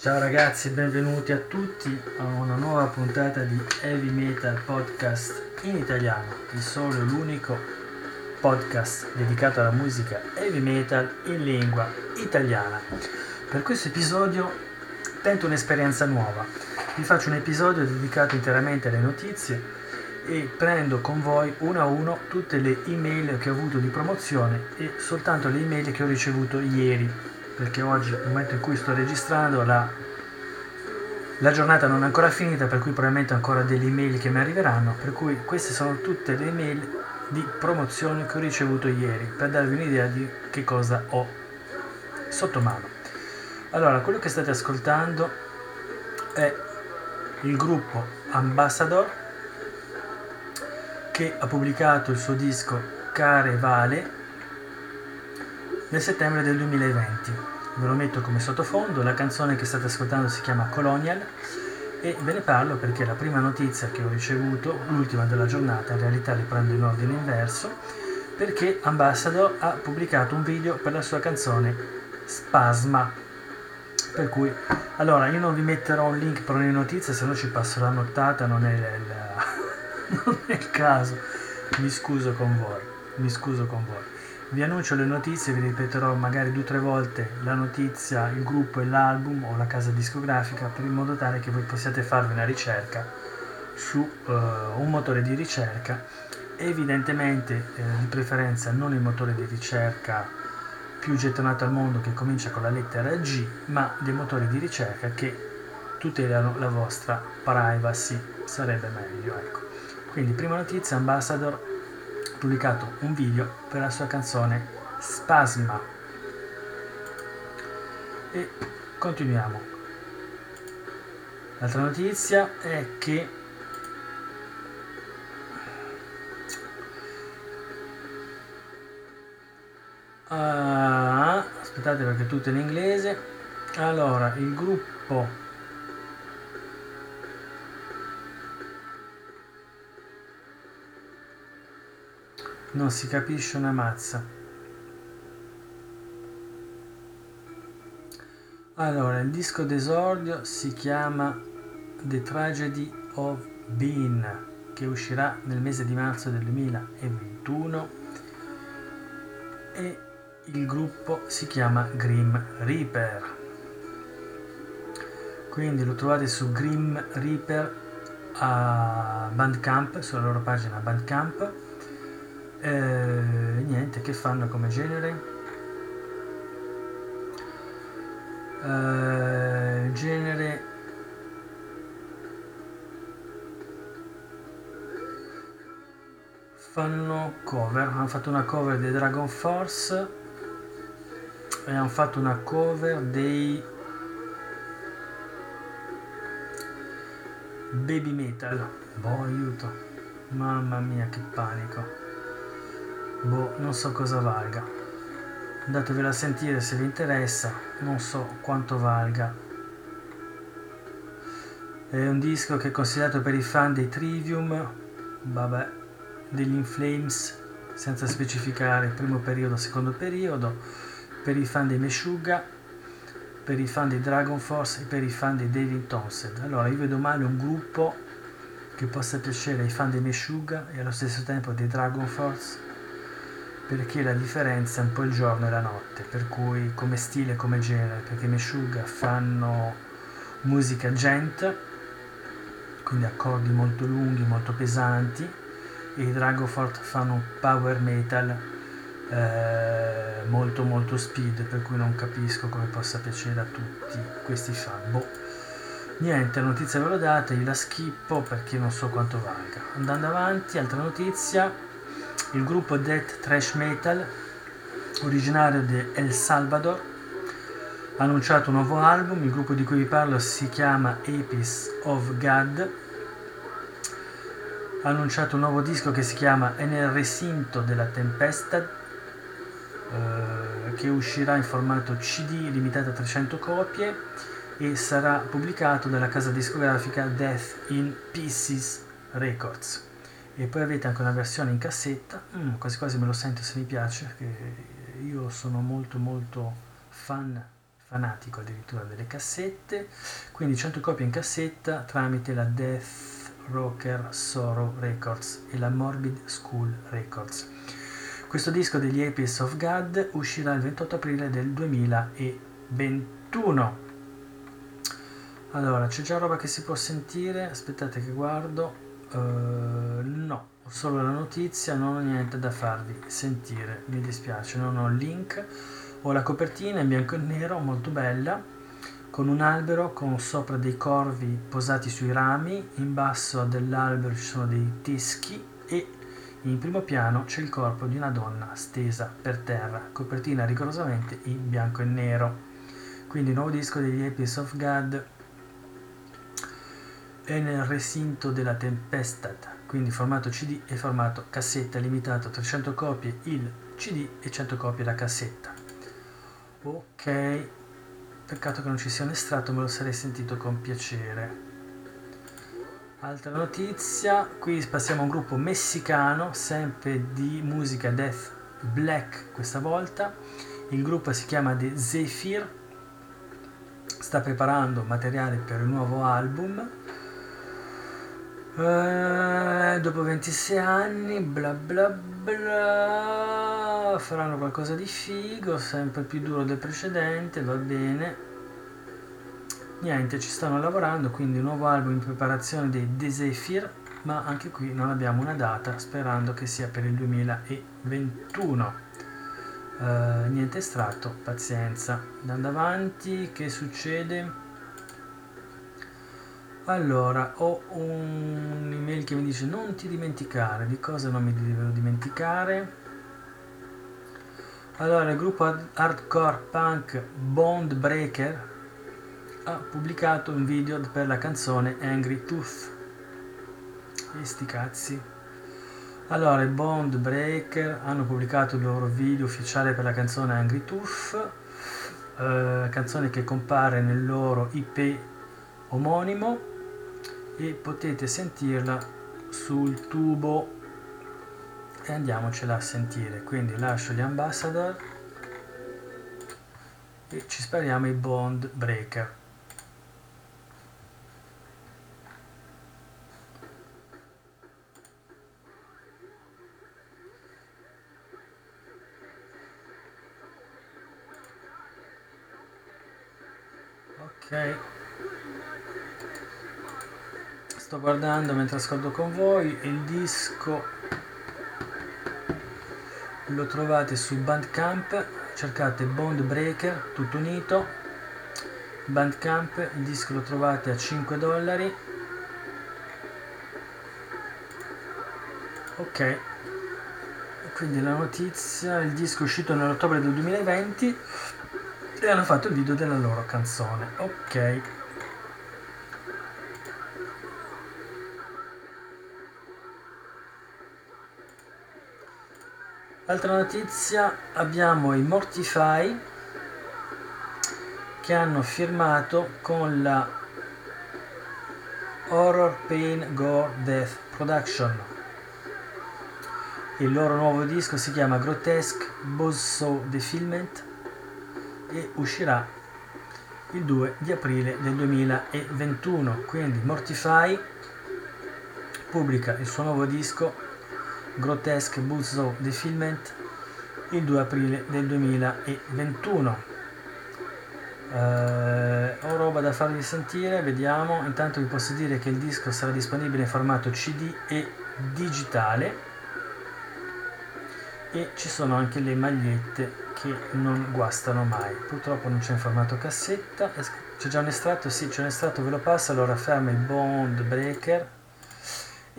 Ciao ragazzi, benvenuti a tutti a una nuova puntata di Heavy Metal Podcast in italiano, il solo e l'unico podcast dedicato alla musica heavy metal in lingua italiana. Per questo episodio tento un'esperienza nuova. Vi faccio un episodio dedicato interamente alle notizie e prendo con voi uno a uno tutte le email che ho avuto di promozione e soltanto le email che ho ricevuto ieri perché oggi, nel momento in cui sto registrando, la, la giornata non è ancora finita, per cui probabilmente ho ancora delle email che mi arriveranno, per cui queste sono tutte le email di promozione che ho ricevuto ieri, per darvi un'idea di che cosa ho sotto mano. Allora, quello che state ascoltando è il gruppo Ambassador che ha pubblicato il suo disco Care Vale nel settembre del 2020. Ve lo metto come sottofondo, la canzone che state ascoltando si chiama Colonial e ve ne parlo perché la prima notizia che ho ricevuto, l'ultima della giornata, in realtà le prendo in ordine inverso, perché Ambassador ha pubblicato un video per la sua canzone Spasma. Per cui, allora, io non vi metterò un link per ogni notizia, se no ci passo la nottata, non è il, non è il caso. Mi scuso con voi, mi scuso con voi. Vi annuncio le notizie, vi ripeterò magari due o tre volte la notizia, il gruppo e l'album o la casa discografica per in modo tale che voi possiate farvi una ricerca su uh, un motore di ricerca evidentemente eh, di preferenza non il motore di ricerca più gettonato al mondo che comincia con la lettera G, ma dei motori di ricerca che tutelano la vostra privacy, sarebbe meglio. Ecco. Quindi prima notizia, Ambassador pubblicato un video per la sua canzone Spasma. E continuiamo. L'altra notizia è che uh, aspettate perché è tutto in inglese. Allora, il gruppo Non si capisce una mazza. Allora, il disco d'esordio si chiama The Tragedy of Bean, che uscirà nel mese di marzo del 2021 e il gruppo si chiama Grim Reaper. Quindi lo trovate su Grim Reaper a Bandcamp, sulla loro pagina Bandcamp eh, niente, che fanno come genere? Eh, genere fanno cover hanno fatto una cover dei Dragon Force e hanno fatto una cover dei Baby Metal. Boh aiuto. Mamma mia che panico Boh, non so cosa valga. Andatevela a sentire se vi interessa, non so quanto valga. È un disco che è considerato per i fan dei Trivium, vabbè, degli Inflames, senza specificare primo periodo, secondo periodo, per i fan dei Meshuggah, per i fan dei Dragon Force e per i fan dei David Townsend. Allora, io vedo male un gruppo che possa piacere ai fan dei Meshuggah e allo stesso tempo dei Dragon Force perché la differenza è un po' il giorno e la notte, per cui come stile, come genere, perché i Meshuggah fanno musica gent, quindi accordi molto lunghi, molto pesanti, e i Dragofort fanno power metal eh, molto molto speed, per cui non capisco come possa piacere a tutti questi fan. Boh. Niente, notizia ve l'ho data, io la schippo perché non so quanto valga. Andando avanti, altra notizia, il gruppo death thrash metal originario di El Salvador ha annunciato un nuovo album, il gruppo di cui vi parlo si chiama Apis of God. Ha annunciato un nuovo disco che si chiama Nel recinto della tempesta eh, che uscirà in formato CD limitato a 300 copie e sarà pubblicato dalla casa discografica Death in Pieces Records e poi avete anche una versione in cassetta mm, quasi quasi me lo sento se mi piace perché io sono molto molto fan fanatico addirittura delle cassette, quindi 100 copie in cassetta tramite la Death Rocker Sorrow Records e la Morbid School Records. Questo disco degli Apes of God uscirà il 28 aprile del 2021. Allora, c'è già roba che si può sentire, aspettate che guardo. Uh, no, ho solo la notizia, non ho niente da farvi sentire, mi dispiace, non ho il link. Ho la copertina in bianco e nero, molto bella, con un albero con sopra dei corvi posati sui rami, in basso dell'albero ci sono dei teschi e in primo piano c'è il corpo di una donna stesa per terra, copertina rigorosamente in bianco e nero. Quindi nuovo disco degli Apes of God è nel recinto della Tempestat, quindi formato CD e formato cassetta limitato a 300 copie il CD e 100 copie la cassetta. Ok, peccato che non ci sia un estratto, me lo sarei sentito con piacere. Altra notizia, qui passiamo a un gruppo messicano, sempre di musica death black questa volta. Il gruppo si chiama The Zephyr, sta preparando materiale per il nuovo album eh, dopo 26 anni, bla bla bla, faranno qualcosa di figo, sempre più duro del precedente, va bene. Niente, ci stanno lavorando, quindi un nuovo album in preparazione dei The Zephyr, ma anche qui non abbiamo una data, sperando che sia per il 2021. Uh, eh, niente estratto, pazienza. Andando avanti, che succede? Allora, ho un'email che mi dice non ti dimenticare, di cosa non mi devo dimenticare? Allora, il gruppo hardcore punk Bond Breaker ha pubblicato un video per la canzone Angry Tooth. E sti cazzi. Allora, i Bond Breaker hanno pubblicato il loro video ufficiale per la canzone Angry Tooth, eh, canzone che compare nel loro IP omonimo e potete sentirla sul tubo. E andiamocela a sentire. Quindi lascio gli ambassador e ci spariamo i bond breaker. Ok sto guardando mentre ascolto con voi il disco lo trovate su Bandcamp cercate Bond Breaker tutto unito. Bandcamp il disco lo trovate a 5 dollari. Ok. Quindi la notizia il disco è uscito nell'ottobre del 2020 e hanno fatto il video della loro canzone. Ok Altra notizia, abbiamo i Mortify che hanno firmato con la Horror Pain Gore Death Production. Il loro nuovo disco si chiama Grotesque Buzzsaw Defilement e uscirà il 2 di aprile del 2021. Quindi Mortify pubblica il suo nuovo disco Grotesque Buzzsaw Defilement il 2 aprile del 2021. Eh, ho roba da farvi sentire, vediamo. Intanto vi posso dire che il disco sarà disponibile in formato CD e digitale e ci sono anche le magliette che non guastano mai. Purtroppo non c'è in formato cassetta. C'è già un estratto? Sì, c'è un estratto, ve lo passo. Allora ferma il Bond Breaker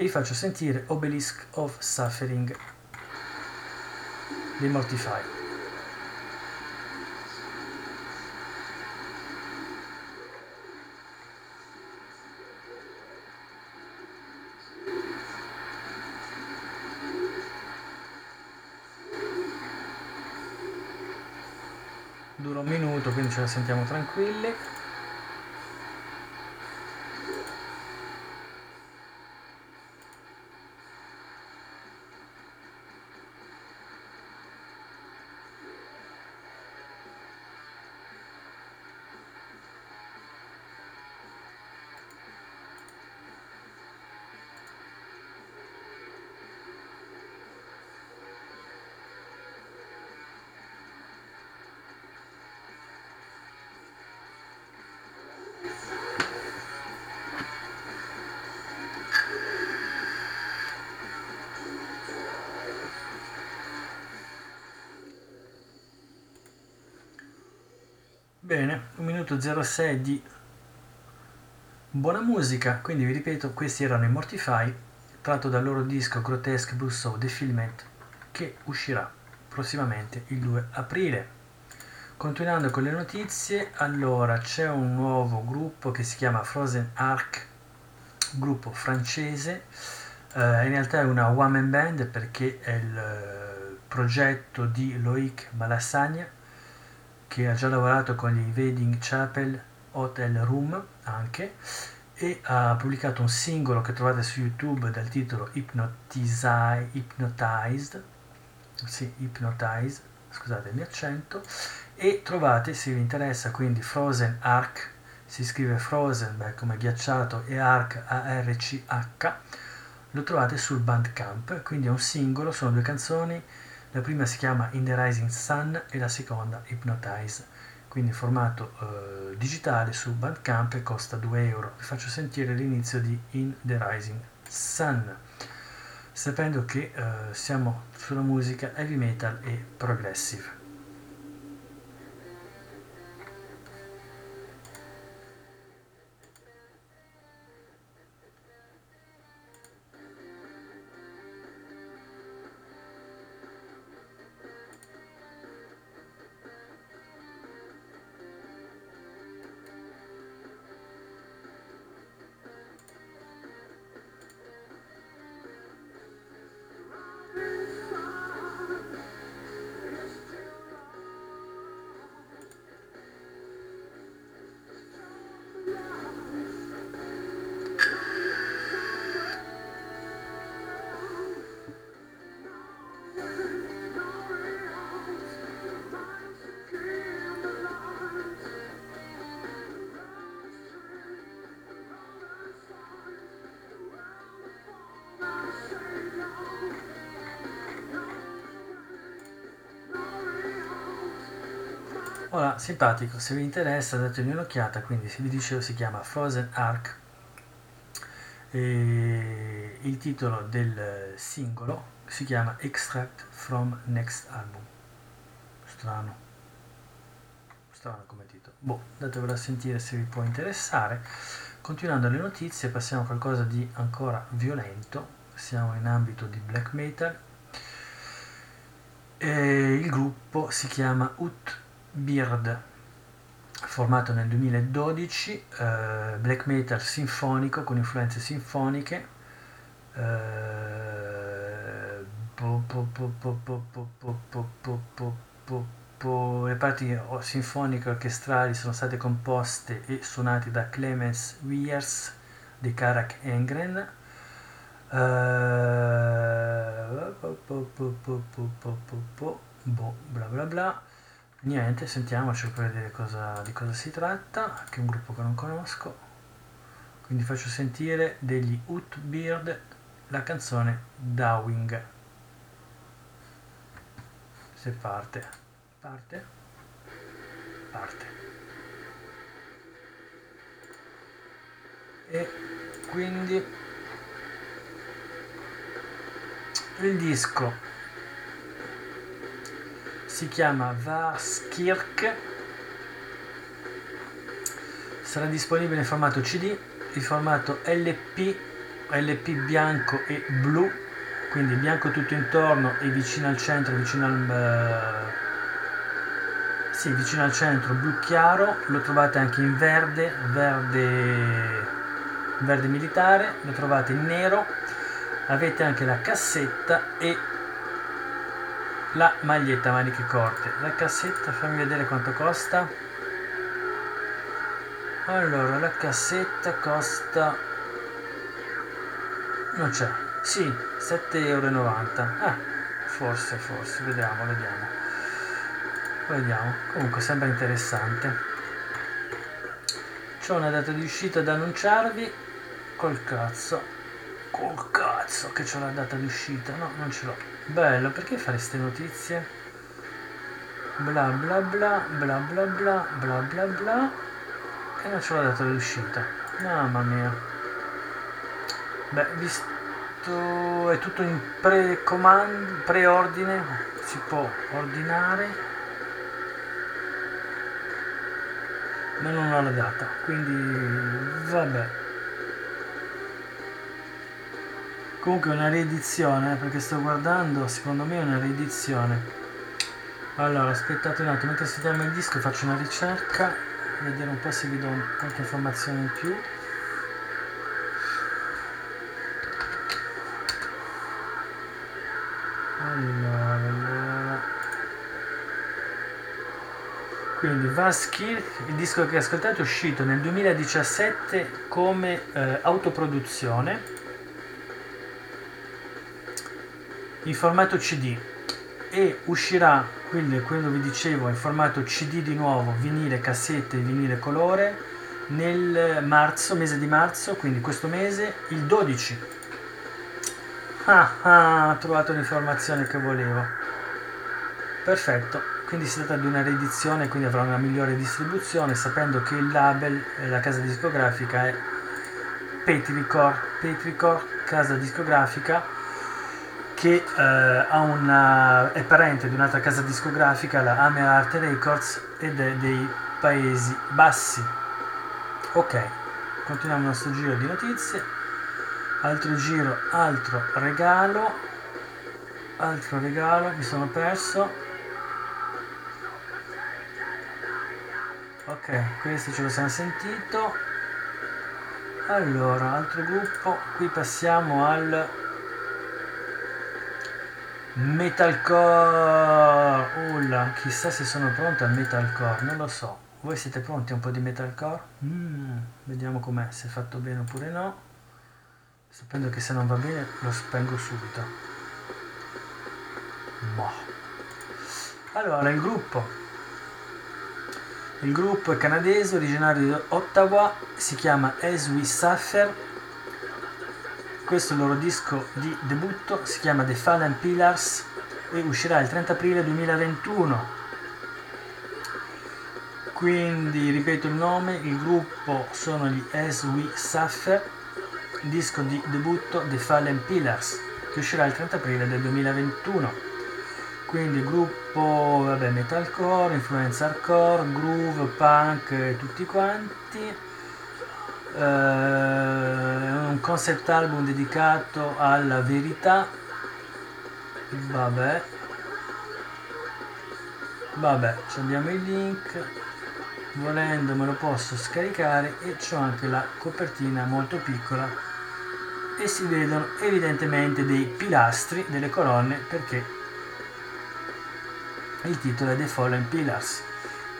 e vi faccio sentire Obelisk of Suffering di Mortify. Dura un minuto, quindi ce la sentiamo tranquilli. Bene, un minuto 06 di buona musica, quindi vi ripeto, questi erano i Mortify, tratto dal loro disco Grotesque Brousseau Defilment, che uscirà prossimamente il 2 aprile. Continuando con le notizie, allora c'è un nuovo gruppo che si chiama Frozen Ark, gruppo francese, eh, in realtà è una one man band perché è il eh, progetto di Loïc Malassagna che ha già lavorato con gli Wedding Chapel Hotel Room anche e ha pubblicato un singolo che trovate su YouTube dal titolo Hypnotized, sì, Hypnotize, scusate il mio accento, e trovate, se vi interessa, quindi Frozen Arc, si scrive Frozen beh, come ghiacciato e Arc A-R-C-H, lo trovate sul Bandcamp, quindi è un singolo, sono due canzoni la prima si chiama In the Rising Sun e la seconda Hypnotize, quindi formato eh, digitale su Bandcamp e costa 2 euro. Vi faccio sentire l'inizio di In the Rising Sun, sapendo che eh, siamo sulla musica heavy metal e progressive. Ora, simpatico, se vi interessa dategli un'occhiata, quindi se vi dicevo si chiama Frozen Ark. E il titolo del singolo si chiama Extract from Next Album. Strano. Strano come titolo. Boh, datevelo a sentire se vi può interessare. Continuando le notizie, passiamo a qualcosa di ancora violento. Siamo in ambito di black metal. E il gruppo si chiama Ut Beard, formato nel 2012, eh, black metal sinfonico con influenze sinfoniche. le parti sinfoniche orchestrali sono state composte e suonate da Clemens Wiers di Karak Engren. boh, bla bla bla niente sentiamoci per vedere cosa, di cosa si tratta che è un gruppo che non conosco. Quindi faccio sentire degli Utbeard la canzone Dawing. Se parte. Parte? Parte. E quindi il disco si chiama Varskirk sarà disponibile in formato CD in formato LP LP bianco e blu quindi bianco tutto intorno e vicino al centro vicino al uh, sì, vicino al centro blu chiaro lo trovate anche in verde verde verde militare lo trovate in nero avete anche la cassetta e la maglietta maniche corte. La cassetta fammi vedere quanto costa. Allora la cassetta costa non c'è. Sì 7,90 euro ah forse forse. Vediamo vediamo. Vediamo. Comunque sembra interessante. C'ho una data di uscita da annunciarvi. Col cazzo col cazzo che c'ho la data di uscita no non ce l'ho Bello, perché fare queste notizie? Bla bla bla, bla bla bla, bla bla bla. E non c'è la data di uscita. Mamma mia. Beh, visto è tutto in pre-comando, preordine, si può ordinare. ma non ho la data quindi vabbè comunque è una riedizione eh, perché sto guardando secondo me è una riedizione. Allora aspettate un attimo mentre si ferma il disco faccio una ricerca vedere un po' se vi do qualche informazione in più. Allora, allora. quindi Vaskir il disco che ascoltate è uscito nel 2017 come eh, autoproduzione in formato CD e uscirà quindi quello vi dicevo in formato CD di nuovo, vinile, cassette, vinile colore nel marzo, mese di marzo, quindi questo mese, il 12. Ah, ah, ho trovato l'informazione che volevo. Perfetto, quindi si tratta di una riedizione, quindi avrà una migliore distribuzione, sapendo che il label, la casa discografica è Petricore, Petricore, casa discografica che eh, una, è parente di un'altra casa discografica, la Amer Art Records, ed è dei Paesi Bassi. Ok, continuiamo il nostro giro di notizie. Altro giro, altro regalo. Altro regalo, mi sono perso. Ok, questo ce lo siamo sentito. Allora, altro gruppo. Qui passiamo al Metalcore! Ulla, chissà se sono pronto al metalcore, non lo so. Voi siete pronti a un po' di metalcore? Mm, vediamo com'è, se è fatto bene oppure no. Sapendo che se non va bene lo spengo subito. Boh. Allora, il gruppo. Il gruppo è canadese, originario di Ottawa, si chiama As We Suffer questo è il loro disco di debutto, si chiama The Fallen Pillars e uscirà il 30 aprile 2021. Quindi ripeto il nome, il gruppo sono gli As We Suffer, disco di debutto The Fallen Pillars che uscirà il 30 aprile del 2021. Quindi gruppo vabbè, metalcore, influenza hardcore, groove, punk, tutti quanti eh, un concept album dedicato alla verità. Vabbè. Vabbè abbiamo il link. Volendo me lo posso scaricare e c'ho anche la copertina molto piccola. E si vedono evidentemente dei pilastri delle colonne perché il titolo è The Fallen Pillars.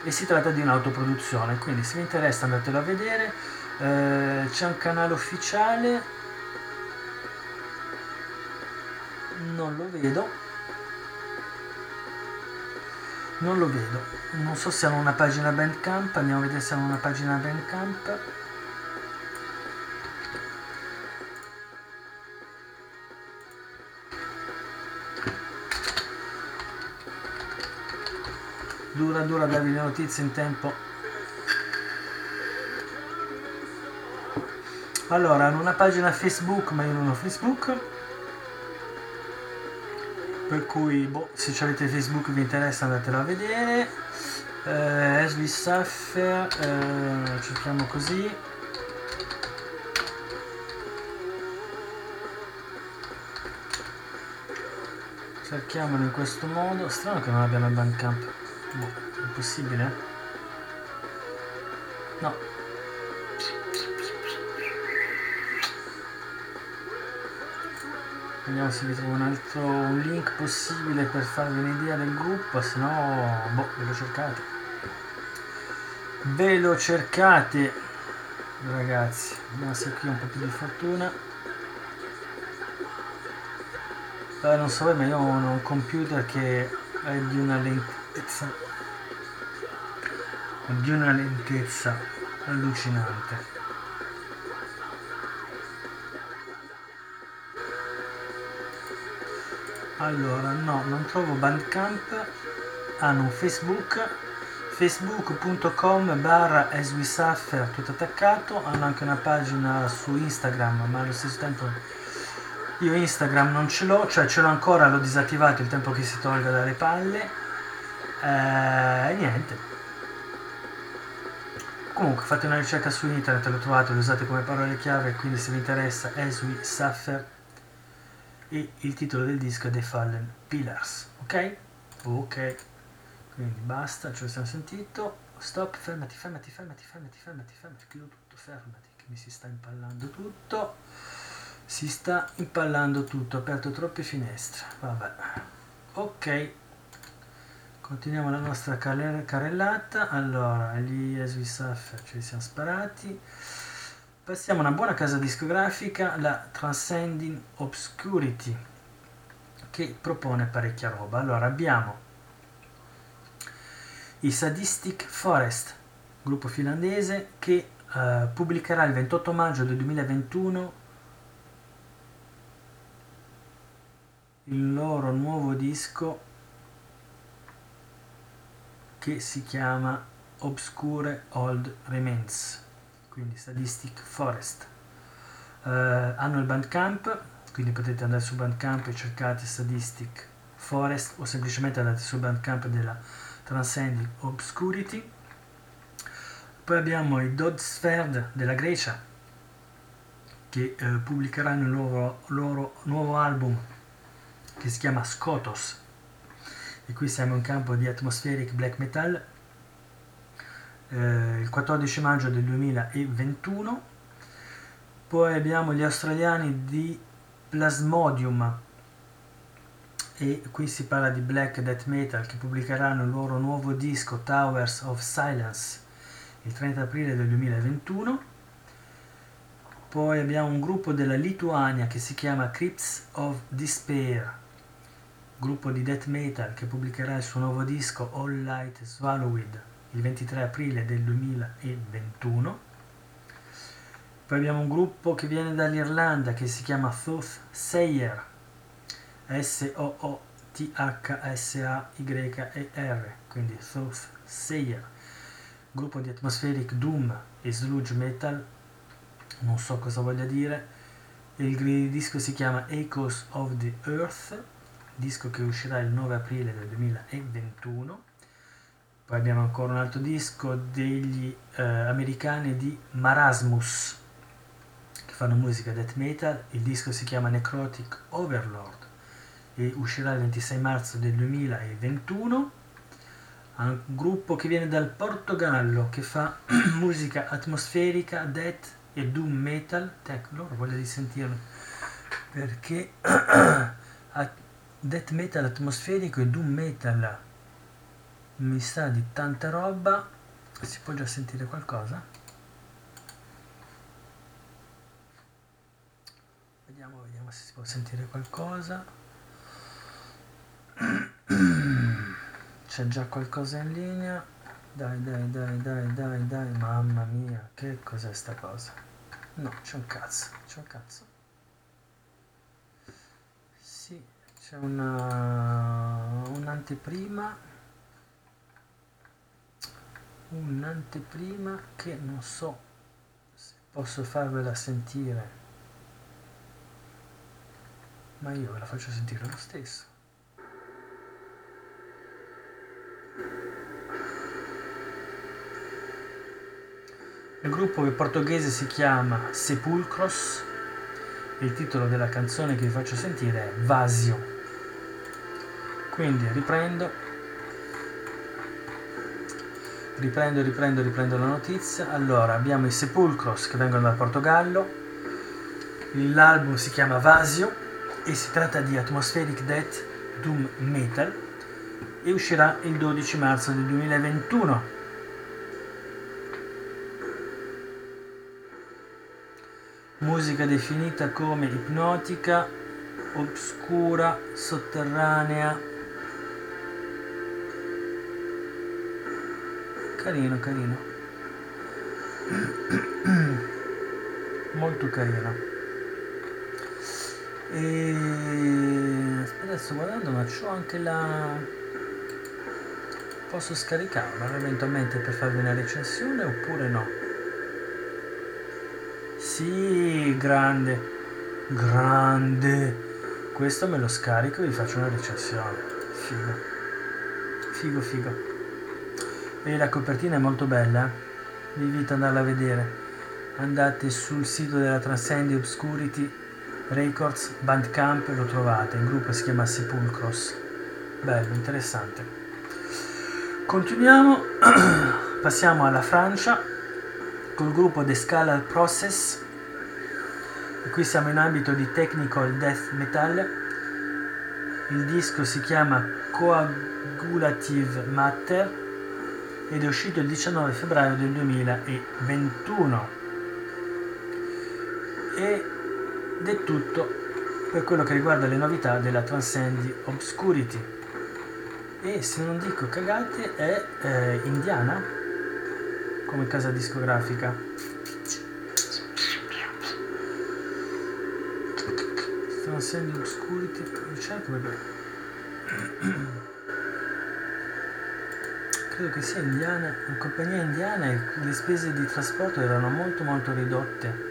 E si tratta di un'autoproduzione quindi se vi interessa andatelo a vedere eh, c'è un canale ufficiale. Non lo vedo. Non lo vedo. Non so se hanno una pagina bandcamp. Andiamo a vedere se hanno una pagina bandcamp. Dura dura darvi le notizie in tempo Allora, hanno una pagina Facebook, ma io non ho Facebook. Per cui, boh, se avete Facebook vi interessa andatelo a vedere. Eh, Ashley Suffer, eh, cerchiamo così. Cerchiamolo in questo modo. Strano che non abbiano il Bandcamp. Boh, è possibile? No, vediamo se vi trovo un altro un link possibile per farvi un'idea del gruppo se no boh ve lo cercate. Ve lo cercate ragazzi. Vediamo se qui ho un po' più di fortuna. Eh, non so ma io ho un computer che è di una lentezza di una lentezza allucinante allora no non trovo bandcamp hanno un facebook. Facebook.com barra aswisuffer tutto attaccato. Hanno anche una pagina su instagram ma allo stesso tempo io instagram non ce l'ho cioè ce l'ho ancora l'ho disattivato il tempo che si tolga dalle palle. Eh, e niente. Comunque fate una ricerca su internet lo trovate lo usate come parole chiave quindi se vi interessa As Suffer e il titolo del disco è The Fallen Pillars ok? ok. Quindi basta lo siamo sentito. Stop fermati fermati fermati fermati fermati fermati. Chiudo tutto fermati che mi si sta impallando tutto. Si sta impallando tutto ho aperto troppe finestre vabbè. Ok. Continuiamo la nostra carrellata. Allora lì as we suffer ce li siamo sparati passiamo a una buona casa discografica la Transcending Obscurity che propone parecchia roba. Allora abbiamo i Sadistic Forest gruppo finlandese che uh, pubblicherà il 28 maggio del 2021 il loro nuovo disco che si chiama Obscure Old Remains, quindi Sadistic Forest. Uh, hanno il Bandcamp, quindi potete andare su Bandcamp e cercate Sadistic Forest o semplicemente andate sul Bandcamp della Transcending Obscurity. Poi abbiamo i Doddsferd della Grecia che eh, pubblicheranno il loro, loro nuovo album che si chiama Skotos e qui siamo in campo di atmospheric black metal eh, il 14 maggio del 2021 poi abbiamo gli australiani di Plasmodium. E qui si parla di black death metal che pubblicheranno il loro nuovo disco Towers of Silence il 30 aprile del 2021 poi abbiamo un gruppo della Lituania che si chiama Crypts of Despair gruppo di death metal che pubblicherà il suo nuovo disco All Light Swallowed il 23 aprile del 2021. Poi abbiamo un gruppo che viene dall'Irlanda che si chiama Thoth Sayer, S-O-O-T-H-S-A-Y-E-R, quindi Thoth Sayer, gruppo di atmospheric doom e sludge metal, non so cosa voglia dire. Il disco si chiama Echoes of the Earth disco che uscirà il 9 aprile del 2021. Poi abbiamo ancora un altro disco degli eh, americani di Marasmus che fanno musica death metal. Il disco si chiama Necrotic Overlord e uscirà il 26 marzo del 2021. Un gruppo che viene dal Portogallo che fa musica atmosferica, death e doom metal. Ecco, loro voglio di sentirlo perché death metal atmosferico e doom metal mi sa di tanta roba. Si può già sentire qualcosa? Vediamo vediamo se si può sentire qualcosa. C'è già qualcosa in linea. Dai dai dai dai dai dai mamma mia che cos'è sta cosa? No c'è un cazzo c'è un cazzo. C'è una un'anteprima un'anteprima che non so se posso farvela sentire. Ma io ve la faccio sentire lo stesso. Il gruppo portoghese si chiama Sepulcros. Il titolo della canzone che vi faccio sentire è Vasio quindi riprendo riprendo riprendo riprendo la notizia. Allora abbiamo i Sepulcros che vengono dal Portogallo. L'album si chiama Vasio e si tratta di atmospheric death doom metal e uscirà il 12 marzo del 2021 musica definita come ipnotica oscura sotterranea carino carino. Molto carino. E adesso guardando ma c'ho anche la posso scaricarla eventualmente per farvi una recensione oppure no? Sì grande. Grande. Questo me lo scarico e vi faccio una recensione. Figo. Figo figo e la copertina è molto bella vi invito ad andarla a vedere. Andate sul sito della Transcendi Obscurity Records, Bandcamp, lo trovate, il gruppo si chiama Sepulcros. Bello, interessante. Continuiamo, passiamo alla Francia col gruppo The Scalar Process. E qui siamo in ambito di technical death metal. Il disco si chiama Coagulative Matter ed è uscito il 19 febbraio del 2021. Ed è tutto per quello che riguarda le novità della Transcendi Obscurity. E se non dico cagate è eh, indiana come casa discografica. Transcendi Obscurity, cerco perché credo che sia indiana, compagnia indiana e le spese di trasporto erano molto molto ridotte.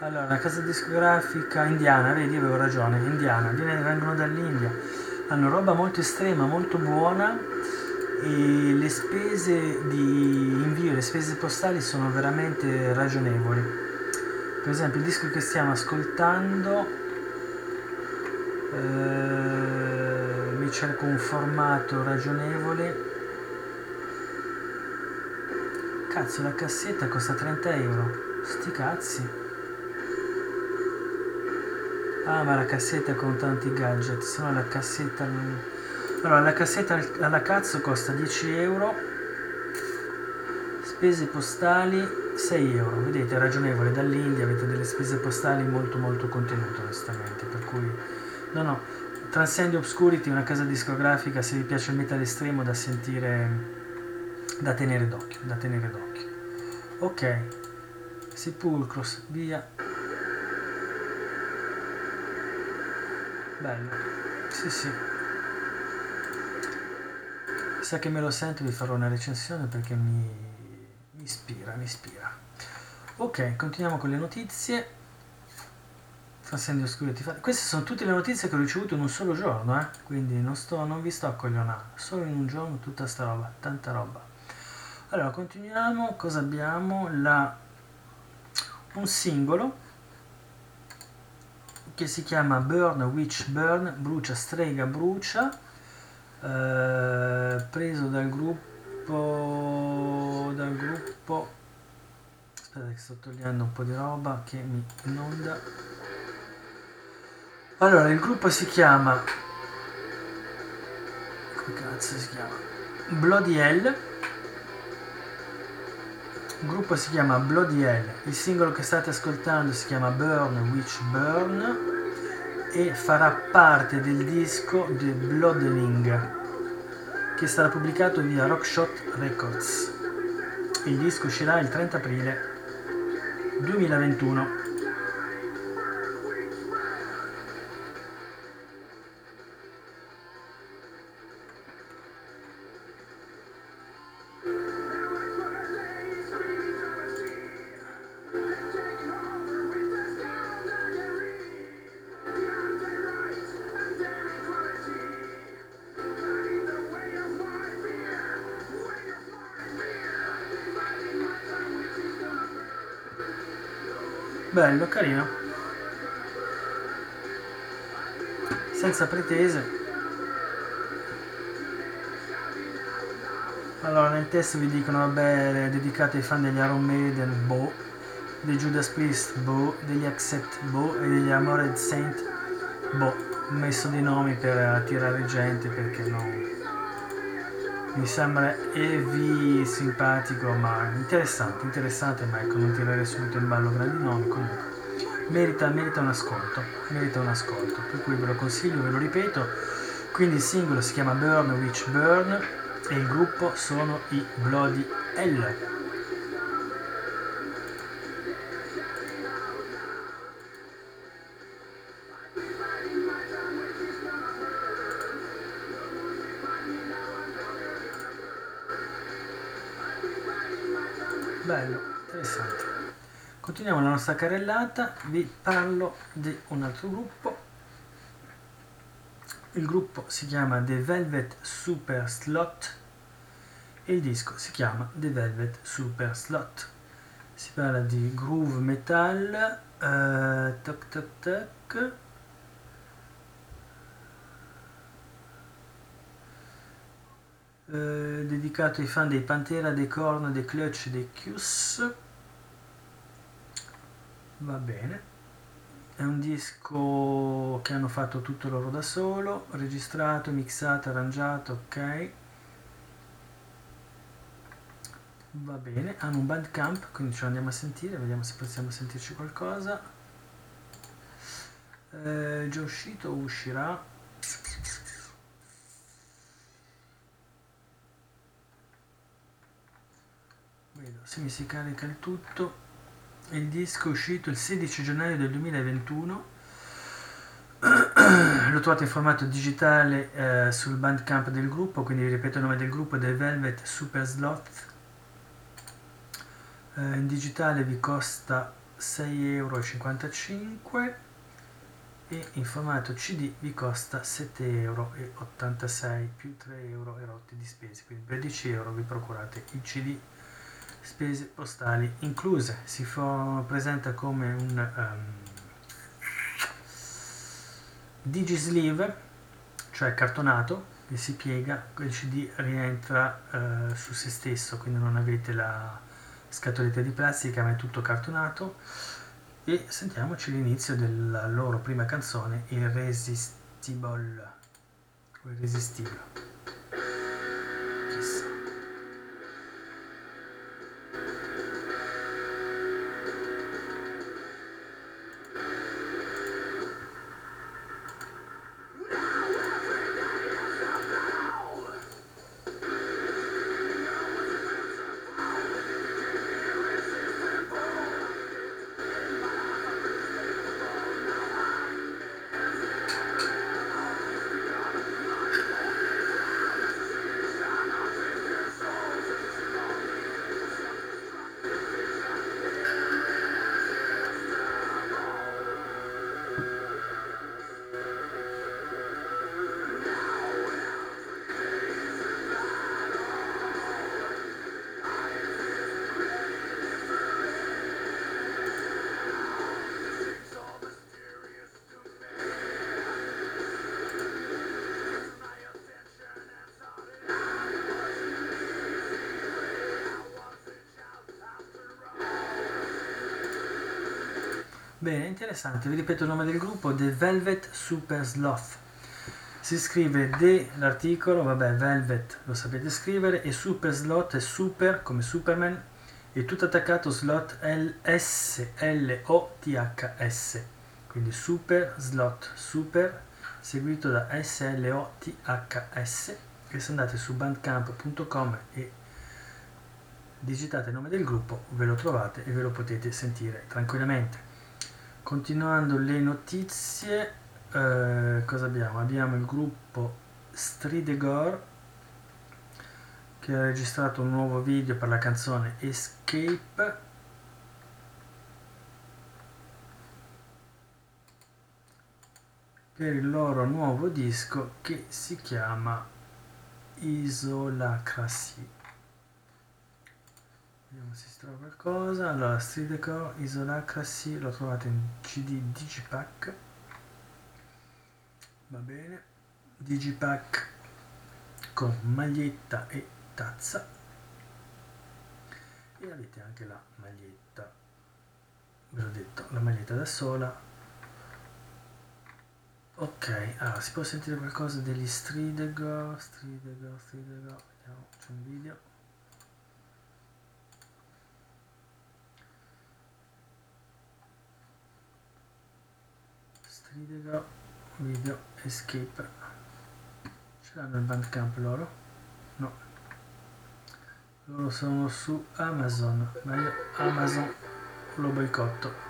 Allora, la casa discografica indiana, vedi, avevo ragione, indiana, vengono dall'India, hanno roba molto estrema, molto buona e le spese di invio, le spese postali sono veramente ragionevoli. Per esempio il disco che stiamo ascoltando eh, mi cerco un formato ragionevole. Cazzo la cassetta costa 30 euro. Sti cazzi. Ah ma la cassetta con tanti gadget se no la cassetta allora la cassetta alla cazzo costa 10 euro. Spese postali 6 euro. Vedete è ragionevole. dall'India avete delle spese postali molto molto contenute onestamente per cui no no Transcendi Obscurity è una casa discografica se vi piace il metal estremo da sentire da tenere d'occhio da tenere d'occhio. Ok. Sepulcros via. Bello. Sì sì. Sa che me lo sento vi farò una recensione perché mi, mi ispira mi ispira. Ok continuiamo con le notizie Transcendi Oscurity. Queste sono tutte le notizie che ho ricevuto in un solo giorno, eh? quindi non, sto, non vi sto a coglionare, solo in un giorno tutta sta roba, tanta roba. Allora, continuiamo, cosa abbiamo? La, un singolo che si chiama Burn Witch Burn, brucia strega brucia, eh, preso dal gruppo, dal gruppo, aspetta che sto togliendo un po' di roba che mi inonda. Allora, il gruppo si chiama... Come cazzo si chiama? Bloody Hell. Il gruppo si chiama Bloody Hell. Il singolo che state ascoltando si chiama Burn Witch Burn e farà parte del disco The Bloodening che sarà pubblicato via Rockshot Records. Il disco uscirà il 30 aprile 2021. Bello, carino. Senza pretese. Allora nel testo vi dicono vabbè è dedicato ai fan degli Iron Maiden, boh, dei Judas Priest, boh, degli Accept, boh, e degli Amored Saint, boh, ho messo dei nomi per attirare gente perché no mi sembra heavy simpatico ma interessante interessante ma ecco non tirare subito in ballo grandi nomi comunque merita, merita un ascolto merita un ascolto. Per cui ve lo consiglio ve lo ripeto. Quindi il singolo si chiama Burn Witch Burn e il gruppo sono i Bloody Hell bello, interessante. Continuiamo la nostra carrellata, vi parlo di un altro gruppo. Il gruppo si chiama The Velvet Super Slot e il disco si chiama The Velvet Super Slot. Si parla di groove metal, eh, toc toc toc. Eh, dedicato ai fan dei Pantera, dei Korn, dei Clutch, dei Kiss. Va bene. È un disco che hanno fatto tutto loro da solo, registrato, mixato, arrangiato, ok. Va bene, hanno un bandcamp, quindi ce lo andiamo a sentire, vediamo se possiamo sentirci qualcosa. Eh, già uscito o uscirà? Vedo se mi si carica il tutto. Il disco è uscito il 16 gennaio del 2021. Lo trovate in formato digitale eh, sul bandcamp del gruppo, quindi vi ripeto il nome del gruppo The Velvet Super Sloth. Eh, in digitale vi costa 6,55 euro e in formato CD vi costa 7,86 euro più 3 euro erotti di spese, quindi per 10 euro vi procurate il CD spese postali incluse. Si fa, presenta come un um, digisleeve, cioè cartonato, che si piega, il CD rientra uh, su se stesso, quindi non avete la scatoletta di plastica, ma è tutto cartonato. E sentiamoci l'inizio della loro prima canzone, Irresistible. Irresistibile. Bene, interessante, vi ripeto il nome del gruppo, The Velvet Super Sloth. Si scrive The, l'articolo, vabbè, Velvet lo sapete scrivere, e Super Sloth è super come Superman, e tutto attaccato slot S-L-O-T-H-S. Quindi Super Slot, Super, seguito da S-L-O-T-H-S. E se andate su bandcamp.com e digitate il nome del gruppo, ve lo trovate e ve lo potete sentire tranquillamente. Continuando le notizie, eh, cosa abbiamo? Abbiamo il gruppo Stridegor che ha registrato un nuovo video per la canzone Escape. Per il loro nuovo disco che si chiama Isolacracy. Vediamo se si trova qualcosa. Allora, Street Decor Isolacracy lo trovate in CD Digipack. Va bene. Digipack con maglietta e tazza. E avete anche la maglietta. Ve l'ho detto, la maglietta da sola. Ok, allora si può sentire qualcosa degli Stridego, Stridego, Stridego, vediamo, c'è un video. Video video escape. Ce l'hanno il bandcamp loro? No. Loro sono su amazon ma io amazon lo boicotto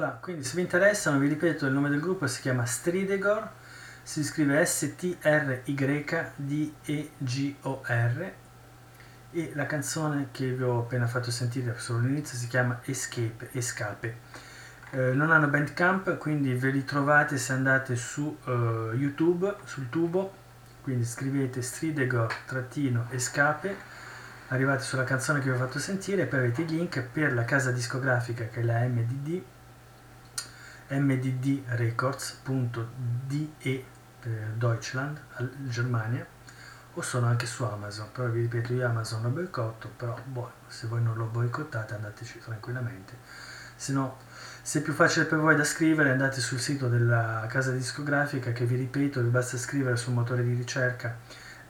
Voilà, quindi se vi interessano vi ripeto il nome del gruppo si chiama Stridegor, si scrive S-T-R-Y-D-E-G-O-R e la canzone che vi ho appena fatto sentire solo all'inizio si chiama Escape, Escape. Eh, non hanno bandcamp, quindi ve li trovate se andate su uh, YouTube, sul tubo, quindi scrivete Stridegor-Escape, arrivate sulla canzone che vi ho fatto sentire e poi avete il link per la casa discografica che è la MDD mddrecords.de per Deutschland, Germania, o sono anche su Amazon, però vi ripeto io Amazon lo boicotto, però boh, se voi non lo boicottate andateci tranquillamente, se no se è più facile per voi da scrivere andate sul sito della casa discografica che vi ripeto vi basta scrivere sul motore di ricerca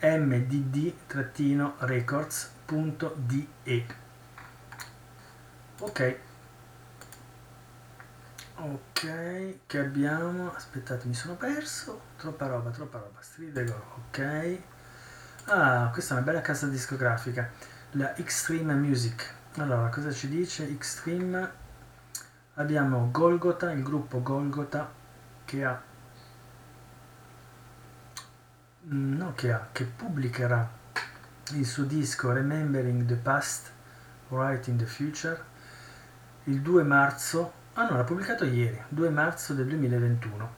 mdd-records.de ok ok che abbiamo? Aspettate mi sono perso. Troppa roba troppa roba. Stridego ok. Ah questa è una bella casa discografica. La Extreme Music. Allora cosa ci dice Extreme abbiamo Golgotha il gruppo Golgotha che ha mm, no che ha che pubblicherà il suo disco Remembering the Past Writing the Future il 2 marzo Ah no, l'ha pubblicato ieri, 2 marzo del 2021.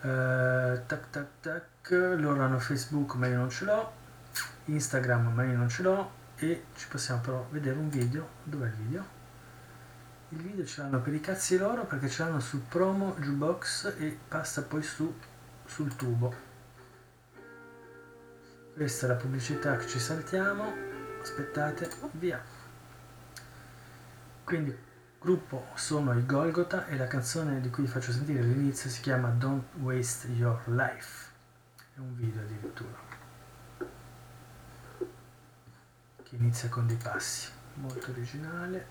Uh, tac tac tac, loro hanno Facebook ma io non ce l'ho, Instagram ma io non ce l'ho e ci possiamo però vedere un video. Dov'è il video? Il video ce l'hanno per i cazzi loro perché ce l'hanno sul promo jukebox e passa poi su sul tubo. Questa è la pubblicità che ci saltiamo. Aspettate, via. Quindi gruppo sono i Golgotha e la canzone di cui vi faccio sentire all'inizio si chiama Don't Waste Your Life. È un video addirittura. Che inizia con dei passi. Molto originale.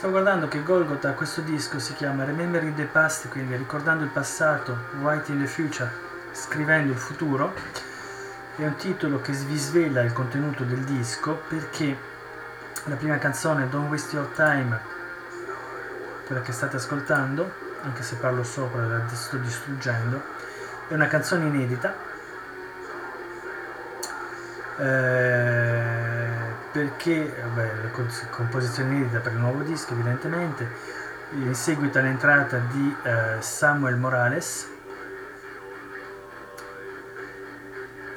Sto guardando che Golgotha, questo disco si chiama Remembering the Past, quindi ricordando il passato, Writing the Future, scrivendo il futuro. È un titolo che vi svela il contenuto del disco perché la prima canzone, Don't Waste Your Time, quella che state ascoltando, anche se parlo sopra, la sto distruggendo, è una canzone inedita. Eh, perché vabbè, la composizione inedita per il nuovo disco evidentemente. In seguito all'entrata di eh, Samuel Morales.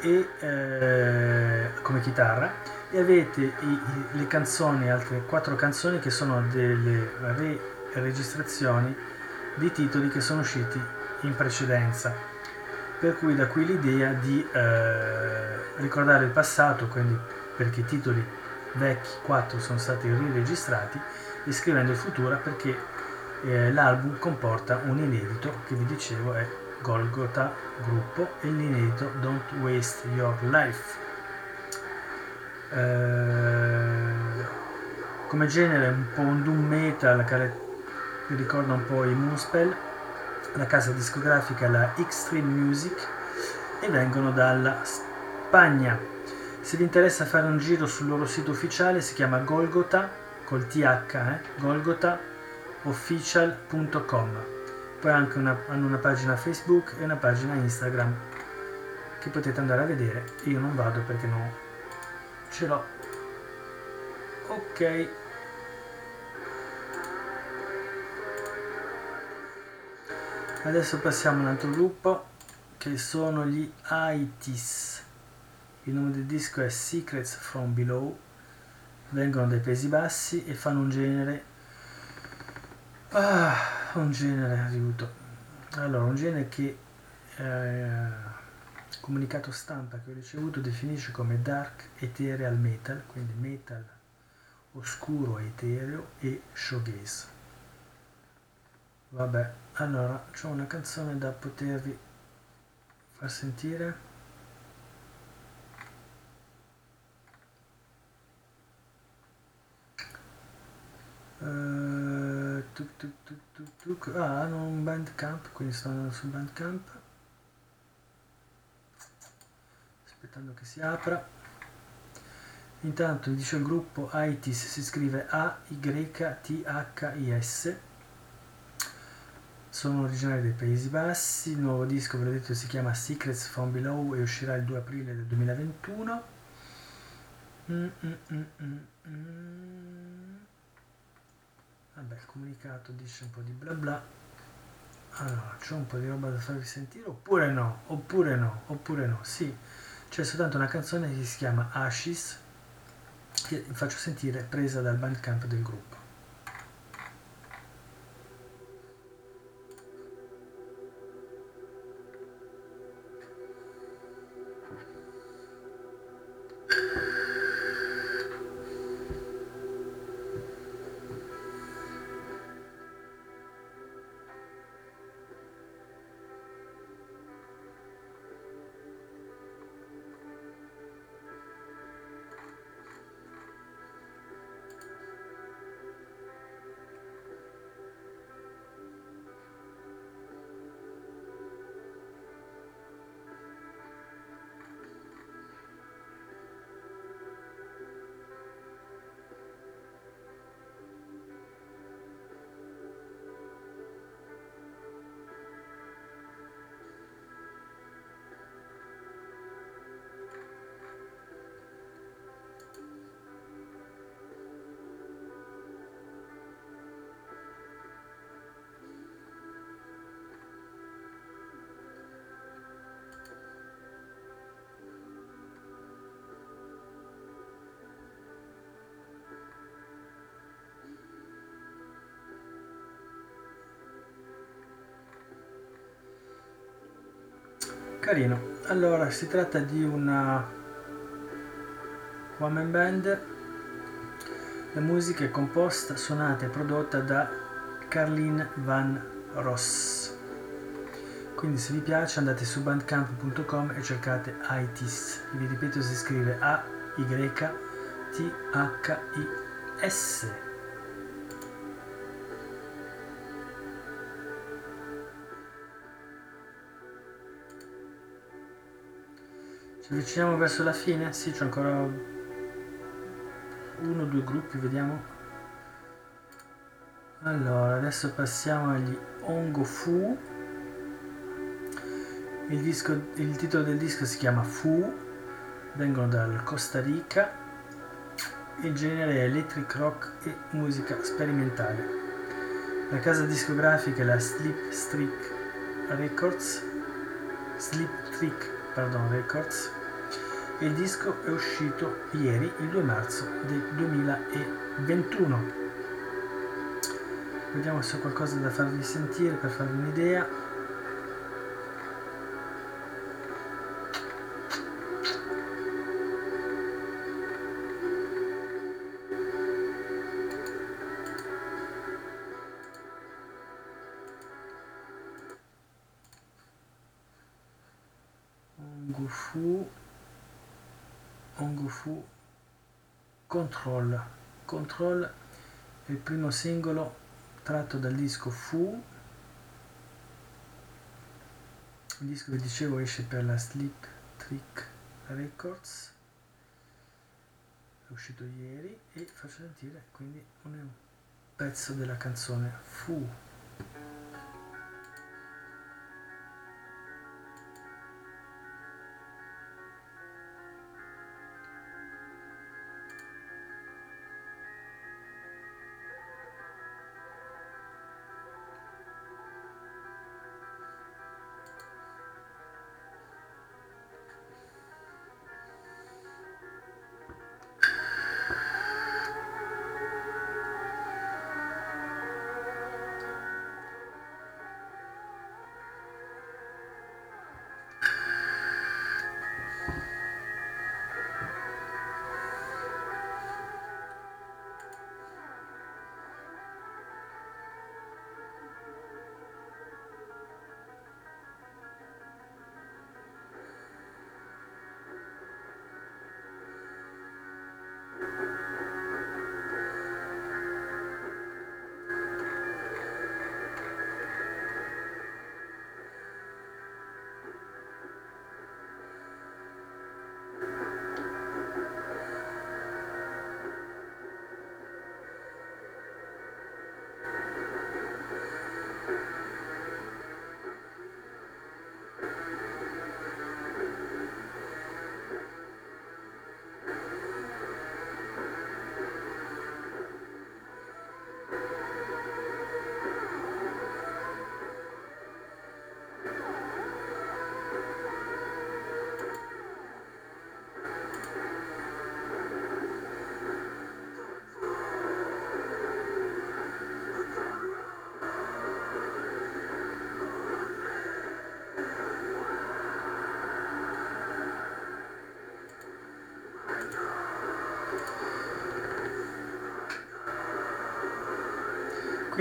E, eh, come chitarra. E avete i, i, le canzoni, altre quattro canzoni che sono delle re registrazioni di titoli che sono usciti in precedenza. Per cui da qui l'idea di eh, ricordare il passato quindi perché i titoli vecchi 4 sono stati riregistrati descrivendo il futuro perché eh, l'album comporta un inedito che vi dicevo è Golgotha gruppo e l'inedito Don't Waste Your Life. Eh, come genere un po' un doom metal che mi ricorda un po' i Moonspell la casa discografica la Extreme Music e vengono dalla Spagna se vi interessa fare un giro sul loro sito ufficiale si chiama Golgotha, col TH, eh? Golgotha official.com. Poi anche una, hanno una pagina Facebook e una pagina Instagram che potete andare a vedere. Io non vado perché non ce l'ho. Ok. Adesso passiamo a un altro gruppo che sono gli ITIS. Il nome del disco è Secrets from Below. Vengono dai Paesi Bassi e fanno un genere. Ah, un genere aiuto. Allora, un genere che eh, comunicato stampa che ho ricevuto definisce come dark ethereal metal, quindi metal oscuro etereo e shoegaze. Vabbè, allora c'ho una canzone da potervi far sentire. Uh, tuk, tuk, tuk, ah, hanno un bandcamp, quindi sto andando su bandcamp. Aspettando che si apra. Intanto dice il gruppo ITIS si scrive A-Y-T-H-I-S sono originari dei Paesi Bassi, il nuovo disco, ve l'ho detto, si chiama Secrets from Below e uscirà il 2 aprile del 2021. Mm, mm, mm, mm, mm. Vabbè, il comunicato dice un po' di bla bla. Allora, c'è un po' di roba da farvi sentire, oppure no, oppure no, oppure no, sì. C'è soltanto una canzone che si chiama Ashes, che vi faccio sentire, presa dal bandcamp del gruppo. Carino. Allora, si tratta di una one man band. La musica è composta, suonata e prodotta da Carlin Van Ross. Quindi se vi piace andate su bandcamp.com e cercate ITIS. Vi ripeto si scrive A Ci avviciniamo verso la fine? Sì, c'è ancora uno o due gruppi, vediamo. Allora, adesso passiamo agli Ongo Fu. Il, disco, il titolo del disco si chiama Fu, vengono dal Costa Rica. Il genere è electric rock e musica sperimentale. La casa discografica è la Sleep Streak Records. Sleep Trick pardon, Records il disco è uscito ieri, il 2 marzo del 2021. Vediamo se ho qualcosa da farvi sentire per farvi un'idea. Ongufu Control. Control è il primo singolo tratto dal disco Fu. Il disco che dicevo esce per la Sleep Trick Records. È uscito ieri e faccio sentire quindi un pezzo della canzone Fu.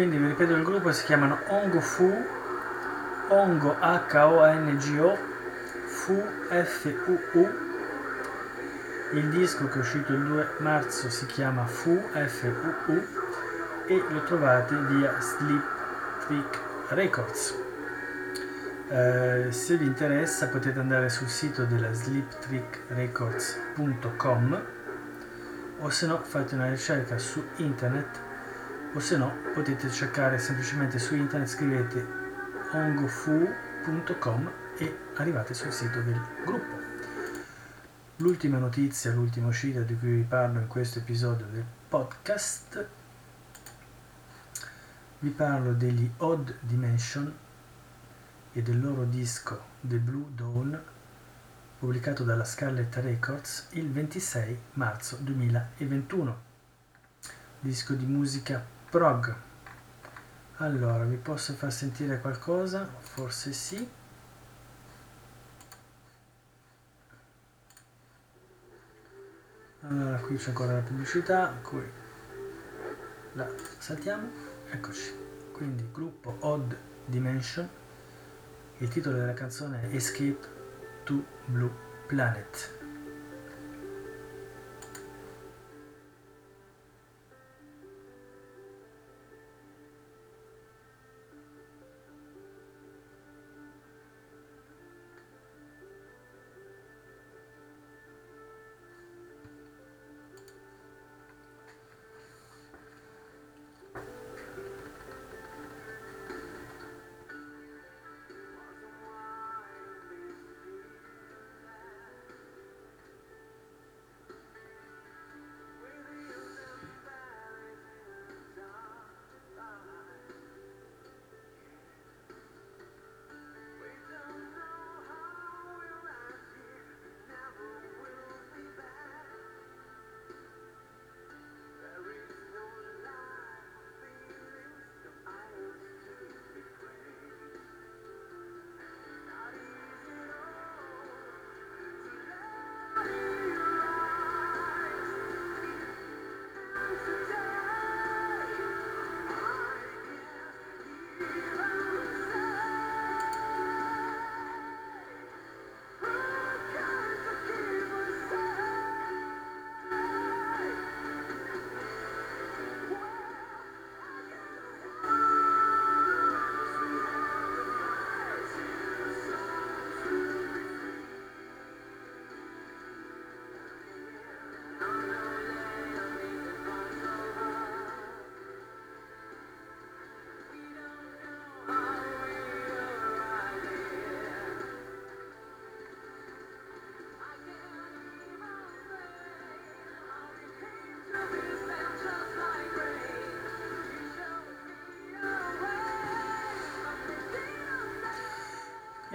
Quindi vi ripeto il gruppo si chiamano Ongo Fu, Ongo H-O-N-G-O, Fu F-U-U. Il disco che è uscito il 2 marzo si chiama Fu F-U-U e lo trovate via Sleep Trick Records. Eh, se vi interessa potete andare sul sito della sleeptrickrecords.com o se no fate una ricerca su internet o se no potete cercare semplicemente su internet scrivete ongofu.com e arrivate sul sito del gruppo. L'ultima notizia l'ultima uscita di cui vi parlo in questo episodio del podcast vi parlo degli Odd Dimension e del loro disco The Blue Dawn pubblicato dalla Scarlet Records il 26 marzo 2021 disco di musica prog. Allora vi posso far sentire qualcosa? Forse sì. Allora qui c'è ancora la pubblicità qui. La saltiamo. Eccoci. Quindi gruppo Odd Dimension. Il titolo della canzone è Escape to Blue Planet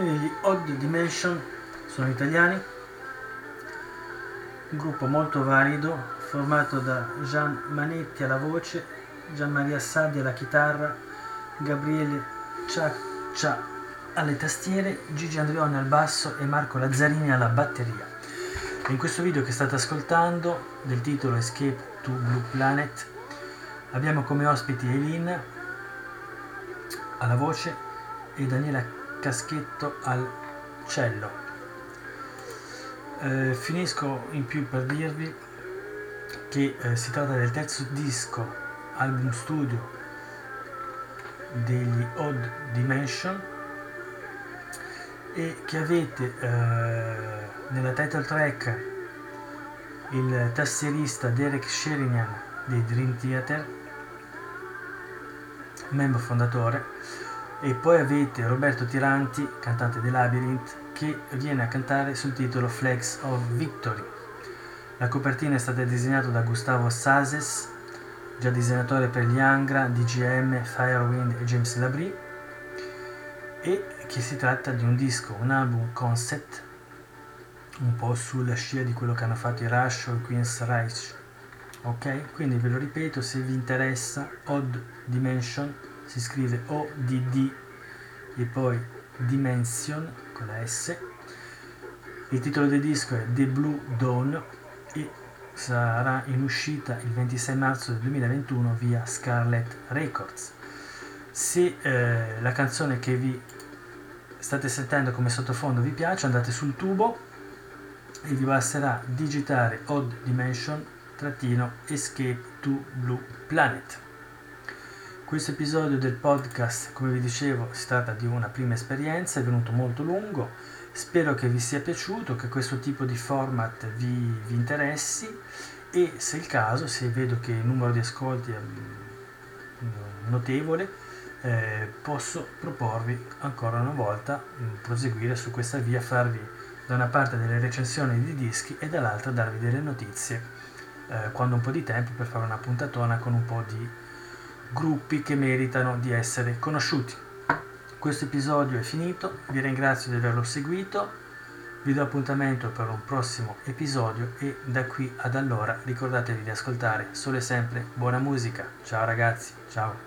quindi gli Odd Dimension sono italiani, un gruppo molto valido formato da Gian Manetti alla voce, Gian Maria Sadi alla chitarra, Gabriele Ciaccia alle tastiere, Gigi Andrioni al basso e Marco Lazzarini alla batteria. In questo video che state ascoltando, del titolo Escape to Blue Planet, abbiamo come ospiti Eileen alla voce e Daniela Caschetto al cello. Eh, finisco in più per dirvi che eh, si tratta del terzo disco album studio degli Odd Dimension e che avete eh, nella title track il tastierista Derek Sherinian dei Dream Theater membro fondatore e poi avete Roberto Tiranti cantante dei Labyrinth che viene a cantare sul titolo Flags of Victory. La copertina è stata disegnata da Gustavo Sases, già disegnatore per gli Angra, DGM, Firewind e James Labrie, e che si tratta di un disco, un album concept, un po' sulla scia di quello che hanno fatto i Rush o i Queen's Reich. Ok? Quindi ve lo ripeto, se vi interessa, Odd Dimension si scrive O-D-D e poi Dimension con la S. Il titolo del disco è The Blue Dawn e sarà in uscita il 26 marzo del 2021 via Scarlet Records. Se eh, la canzone che vi state sentendo come sottofondo vi piace, andate sul tubo e vi basterà digitare Odd Dimension trattino Escape to Blue Planet. Questo episodio del podcast, come vi dicevo, si tratta di una prima esperienza, è venuto molto lungo, spero che vi sia piaciuto, che questo tipo di format vi, vi interessi. E se è il caso, se vedo che il numero di ascolti è mm, notevole, eh, posso proporvi ancora una volta mm, proseguire su questa via, farvi da una parte delle recensioni di dischi e dall'altra darvi delle notizie eh, quando un po' di tempo per fare una puntatona con un po' di gruppi che meritano di essere conosciuti. Questo episodio è finito, vi ringrazio di averlo seguito, vi do appuntamento per un prossimo episodio e da qui ad allora ricordatevi di ascoltare solo e sempre buona musica. Ciao ragazzi, ciao.